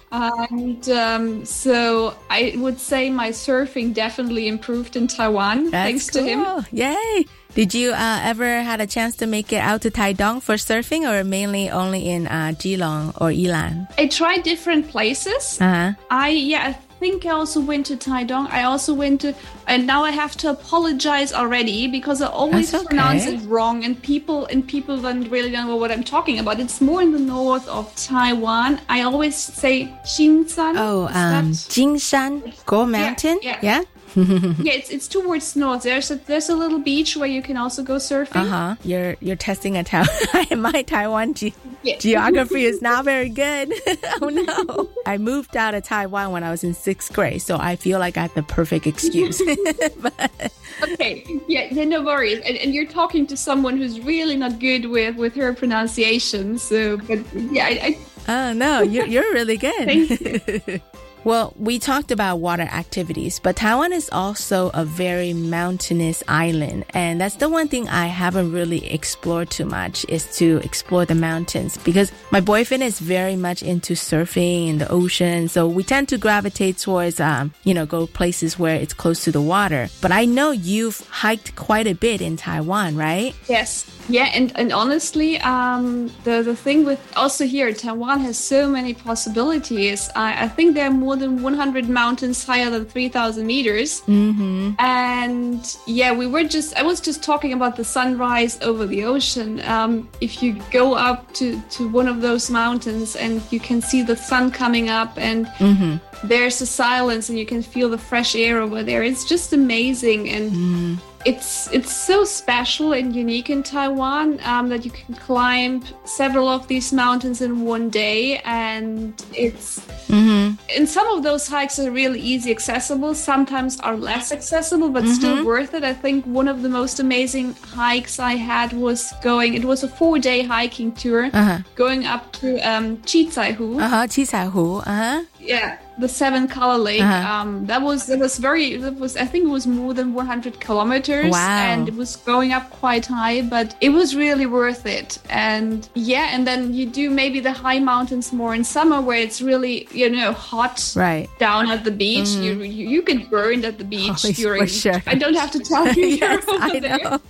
And um, so I would say my surfing definitely improved in Taiwan That's thanks to him. Yay. Did you uh, ever had a chance to make it out to Taidong for surfing or mainly only in uh, Keelung or Ilan? I tried different places. Uh-huh. I yeah, I think I also went to Taidong. I also went to, and now I have to apologize already because I always okay. pronounce it wrong, and people and people don't really know what I'm talking about. It's more in the north of Taiwan. I always say Xinshan. Oh, um, Jinshan, Go Mountain? yeah. Yeah? yeah, it's it's towards north. There's a there's a little beach where you can also go surfing. Uh-huh. You're you're testing a town. [laughs] My Taiwan ge- Yeah. geography is not very good. [laughs] oh no. I moved out of Taiwan when I was in sixth grade, so I feel like I have the perfect excuse. [laughs] okay yeah, yeah no worries and, and you're talking to someone who's really not good with with her pronunciation so but yeah i, I Oh no, you're you're really good. Thank well, we talked about water activities, but Taiwan is also a very mountainous island, and that's the one thing I haven't really explored too much is to explore the mountains because my boyfriend is very much into surfing in the ocean, so we tend to gravitate towards um, you know, go places where it's close to the water. But I know you've hiked quite a bit in Taiwan, right? yes yeah and and honestly um the the thing with also here taiwan has so many possibilities i, I think there are more than 100 mountains higher than 3000 meters Mm-hmm. and yeah we were just i was just talking about the sunrise over the ocean um, if you go up to to one of those mountains and you can see the sun coming up and Mm-hmm. there's a silence and you can feel the fresh air over there it's just amazing and it's it's so special and unique in Taiwan um, that you can climb several of these mountains in one day, and it's mm-hmm. and some of those hikes are really easy accessible. Sometimes are less accessible, but mm-hmm. still worth it. I think one of the most amazing hikes I had was going. It was a four day hiking tour, uh-huh. going up to um, Chizaihu. Uh huh. Chizaihu. Uh huh. Yeah, the Seven Color Lake. Uh-huh. Um, that was that was very that was I think it was more than 100 kilometers, wow. and it was going up quite high, but it was really worth it. And yeah, and then you do maybe the high mountains more in summer where it's really you know hot right down at the beach. Mm. You, you, you get burned at the beach oh, during. Sure. I don't have to tell you. [laughs] yes, I know.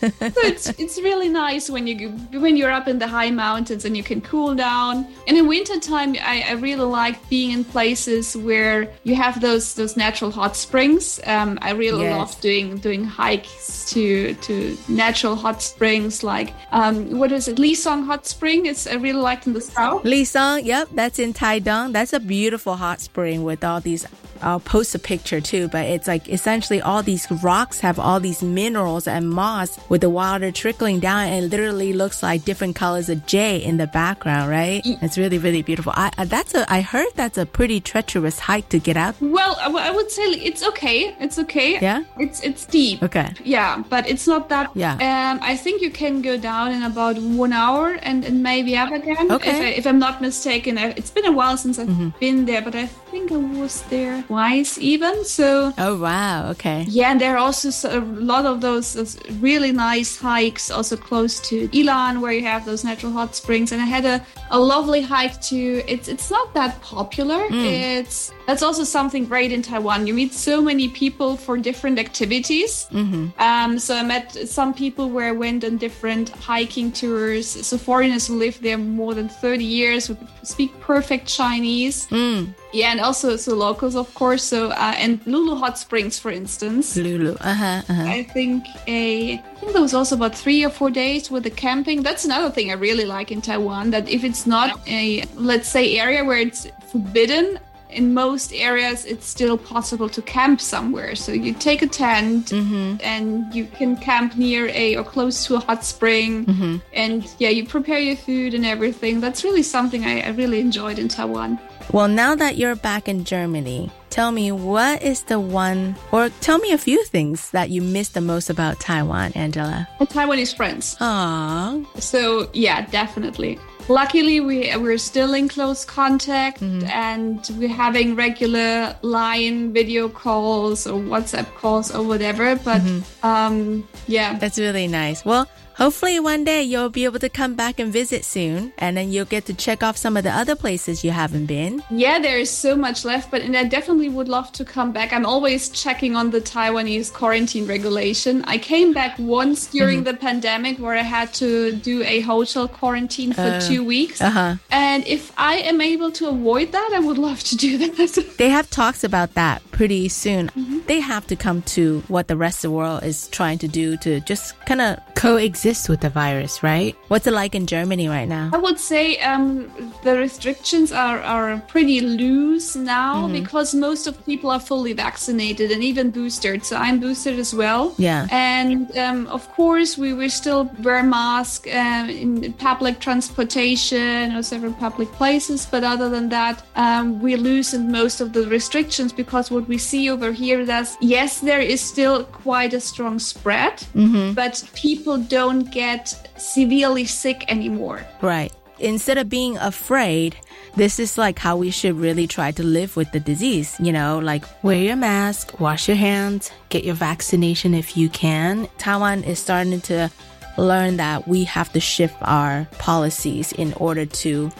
[laughs] so it's it's really nice when you when you're up in the high mountains and you can cool down. And in wintertime, I, I really like being in places where you have those those natural hot springs. Um, I really yes. love doing doing hikes to to natural hot springs like um, what is it, Lisong Hot Spring? It's I really liked in the south. Lisong, yep, that's in Taidong. That's a beautiful hot spring with all these I'll post a picture too, but it's like essentially all these rocks have all these minerals and moss with the water trickling down and it literally looks like different colors of jade in the background, right? It's really, really beautiful. I, that's a, I heard that's a pretty treacherous hike to get out. Well, I would say it's okay. It's okay. Yeah. It's, it's deep. Okay. Yeah, but it's not that. Yeah. Um, I think you can go down in about one hour and, and maybe up again. Okay. If, I, am not mistaken. It's been a while since I've mm-hmm. been there, but I think I was there twice even. So oh wow, okay. Yeah, and there are also a lot of those, those, really nice hikes also close to Ilan where you have those natural hot springs. And I had a, a lovely hike to. It's it's not that popular. Mm. It's that's also something great in Taiwan. You meet so many people for different activities. Mm-hmm. Um, so I met some people where I went on different hiking tours. So foreigners who live there more than 30 years who speak perfect Chinese. Mm. Yeah, and also so locals, of course. So uh, and Lulu Hot Springs, for instance. Lulu, uh-huh, uh-huh. I think a I think there was also about three or four days with the camping. That's another thing I really like in Taiwan. That if it's not a let's say area where it's forbidden. In most areas it's still possible to camp somewhere. So you take a tent mm-hmm. and you can camp near a or close to a hot spring. Mm-hmm. and yeah you prepare your food and everything. That's really something I, I really enjoyed in taiwan. Well now that you're back in germany tell me what is the one or tell me a few things that you miss the most about taiwan angela? Taiwanese friends. Aww. so yeah definitely luckily we we're still in close contact mm-hmm. and we're having regular line video calls or whatsapp calls or whatever but mm-hmm. um yeah that's really nice well Hopefully one day you'll be able to come back and visit soon and then you'll get to check off some of the other places you haven't been. Yeah, there is so much left, but and I definitely would love to come back. I'm always checking on the Taiwanese quarantine regulation. I came back once during mm-hmm. the pandemic where I had to do a hotel quarantine for uh, two weeks. Uh-huh. And if I am able to avoid that, I would love to do that. [laughs] they have talks about that pretty soon. Mm-hmm. They have to come to what the rest of the world is trying to do to just kind of coexist exist with the virus, right? What's it like in Germany right now? I would say um, the restrictions are, are pretty loose now Mhm. because most of people are fully vaccinated and even boosted. So I'm boosted as well. Yeah. And um, of course, we will still wear masks um, in public transportation or several public places. But other than that, um, we loosened most of the restrictions because what we see over here is yes, there is still quite a strong spread, Mhm. but people don't get severely sick anymore. Right. Instead of being afraid, this is like how we should really try to live with the disease. You know, like wear your mask, wash your hands, get your vaccination if you can. Taiwan is starting to learn that we have to shift our policies in order to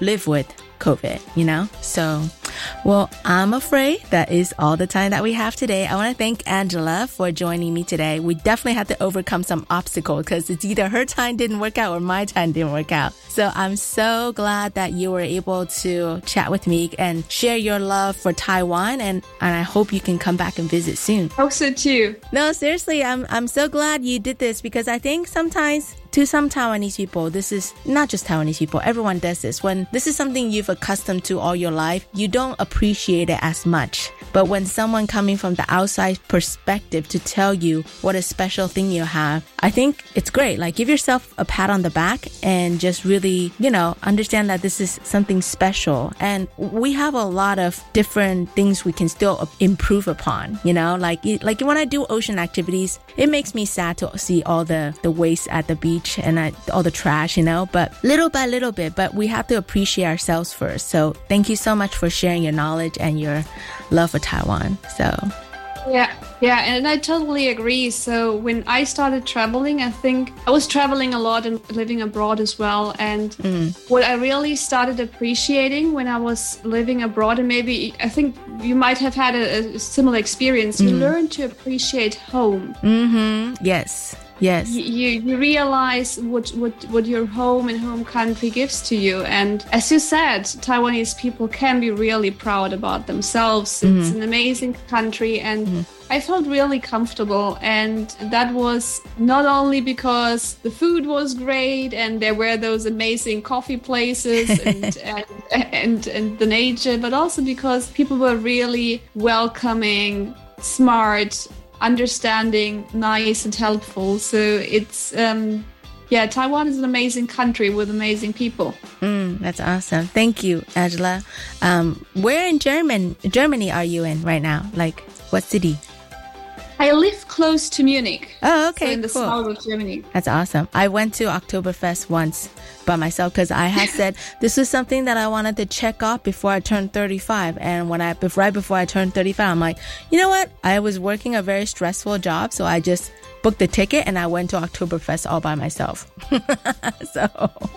live with COVID, you know? So, well, I'm afraid that is all the time that we have today. I want to thank Angela for joining me today. We definitely had to overcome some obstacles because it's either her time didn't work out or my time didn't work out. So I'm so glad that you were able to chat with me and share your love for Taiwan and, and I hope you can come back and visit soon. Hope so too. No, seriously, I'm I'm so glad you did this because I think sometimes to some Taiwanese people, this is not just Taiwanese people, everyone does this. When this is something you've accustomed to all your life, you don't appreciate it as much. But when someone coming from the outside perspective to tell you what a special thing you have, I think it's great. Like give yourself a pat on the back and just really, you know, understand that this is something special. And we have a lot of different things we can still improve upon, you know, like, like when I do ocean activities, it makes me sad to see all the, the waste at the beach and I, all the trash, you know, but little by little bit, but we have to appreciate ourselves first. So thank you so much for sharing your knowledge and your love for Taiwan. So yeah, yeah, and I totally agree. So when I started traveling, I think I was traveling a lot and living abroad as well. And mm. what I really started appreciating when I was living abroad, and maybe I think you might have had a, a similar experience, mm. you learn to appreciate home. Mm-hmm. Yes. Yes. You, you realize what, what, what your home and home country gives to you. And as you said, Taiwanese people can be really proud about themselves. Mm-hmm. It's an amazing country. And mm-hmm. I felt really comfortable. And that was not only because the food was great and there were those amazing coffee places [laughs] and, and, and, and the nature, but also because people were really welcoming, smart, understanding, nice, and helpful. So it's um, yeah, Taiwan is an amazing country with amazing people. Mm, that's awesome. Thank you, Angela. Um, where in German Germany are you in right now? Like what city? I live close to Munich. Oh, okay, so in the cool. south of Germany. That's awesome. I went to Oktoberfest once by myself because I had [laughs] said this was something that I wanted to check off before I turned 35. And when I, right before I turned 35, I'm like, you know what? I was working a very stressful job, so I just booked the ticket and I went to Oktoberfest all by myself. [laughs] so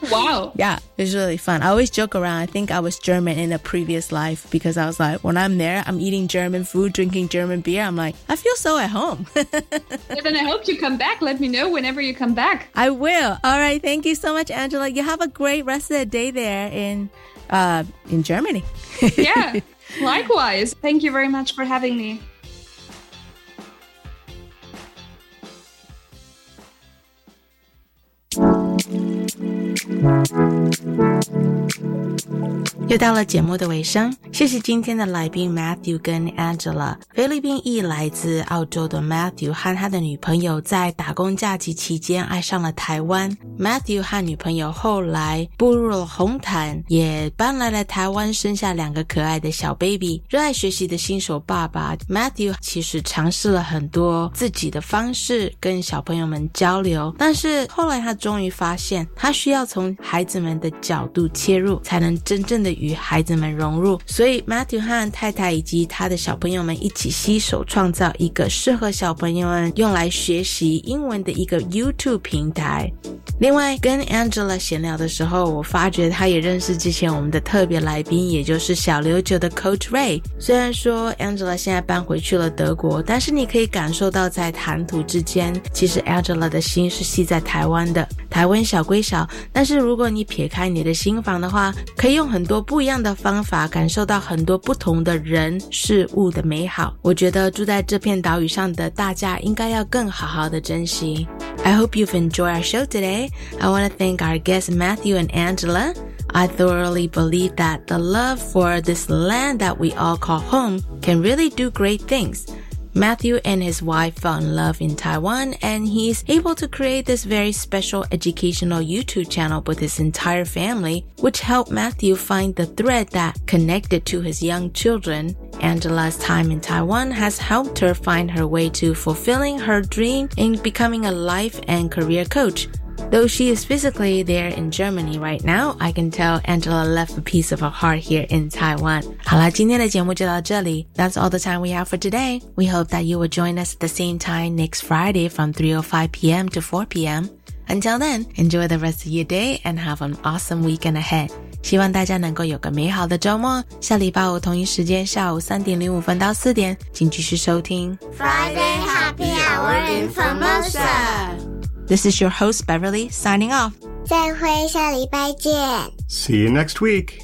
wow, yeah, it was really fun. I always joke around. I think I was German in a previous life because I was like, when I'm there, I'm eating German food, drinking German beer. I'm like, I feel so at home. [laughs] then I hope you come back. Let me know whenever you come back. I will. All right, thank you so much, Angela. You have a great rest of the day there in uh in Germany. [laughs] yeah. Likewise. Thank you very much for having me. 又到了节目的尾声，谢谢今天的来宾 Matthew 跟 Angela。菲律宾裔来自澳洲的 Matthew 和他的女朋友在打工假期期间爱上了台湾。Matthew 和女朋友后来步入了红毯，也搬来了台湾，生下两个可爱的小 baby。热爱学习的新手爸爸 Matthew 其实尝试了很多自己的方式跟小朋友们交流，但是后来他终于发现，他需要从孩子们的角度切入，才能真正的。与孩子们融入，所以 Matthew 和太太以及他的小朋友们一起携手创造一个适合小朋友们用来学习英文的一个 YouTube 平台。另外，跟 Angela 闲聊的时候，我发觉他也认识之前我们的特别来宾，也就是小刘九的 Coach Ray。虽然说 Angela 现在搬回去了德国，但是你可以感受到在谈吐之间，其实 Angela 的心是系在台湾的。台湾小归小，但是如果你撇开你的心房的话，可以用很多不一样的方法感受到很多不同的人事物的美好。我觉得住在这片岛屿上的大家应该要更好好的珍惜。I hope you've enjoyed our show today. I want to thank our guests Matthew and Angela. I thoroughly believe that the love for this land that we all call home can really do great things. Matthew and his wife fell in love in Taiwan and he's able to create this very special educational YouTube channel with his entire family, which helped Matthew find the thread that connected to his young children. Angela's time in Taiwan has helped her find her way to fulfilling her dream in becoming a life and career coach. Though she is physically there in Germany right now, I can tell Angela left a piece of her heart here in Taiwan. 好了，今天的节目就到这里。That's all the time we have for today. We hope that you will join us at the same time next Friday from 3:05 p.m. to 4 p.m. Until then, enjoy the rest of your day and have an awesome weekend ahead. 希望大家能够有个美好的周末。下礼拜五同一时间下午三点零五分到四点，请继续收听 Friday Happy Hour in Formosa。 This is your host, Beverly, signing off. See you next week.